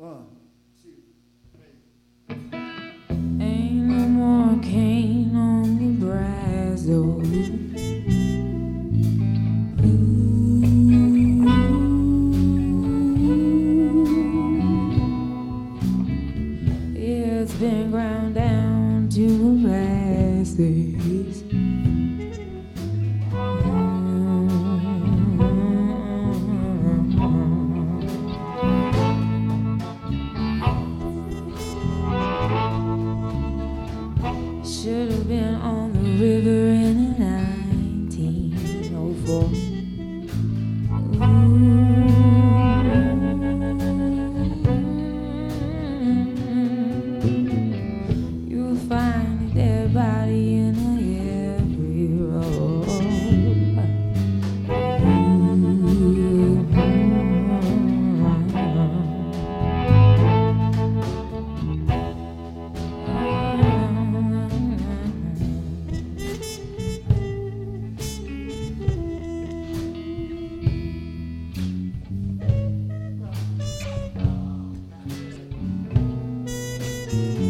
One, Sorry,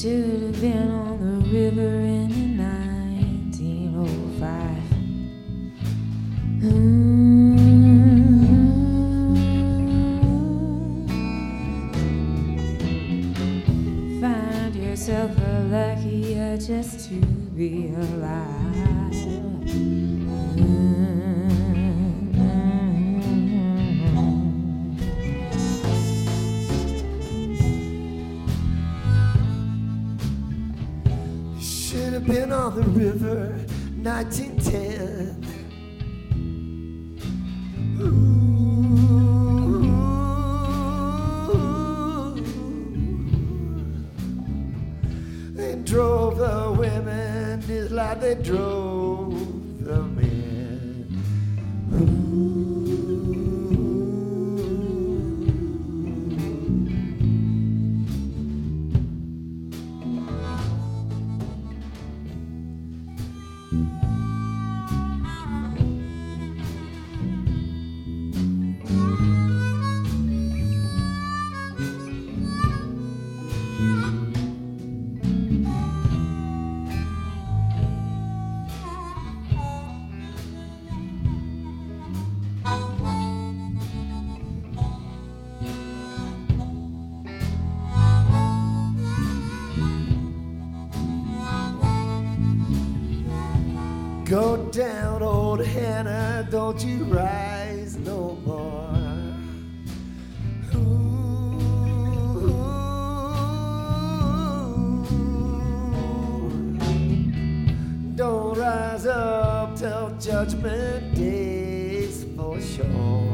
Should have been on the river in 1905. Mm. Find yourself a lucky just to be alive. Should been on the river, 1910. Ooh. They drove the women just like they drove Go down, old Hannah, don't you rise no more. Ooh. Don't rise up till judgment days for sure.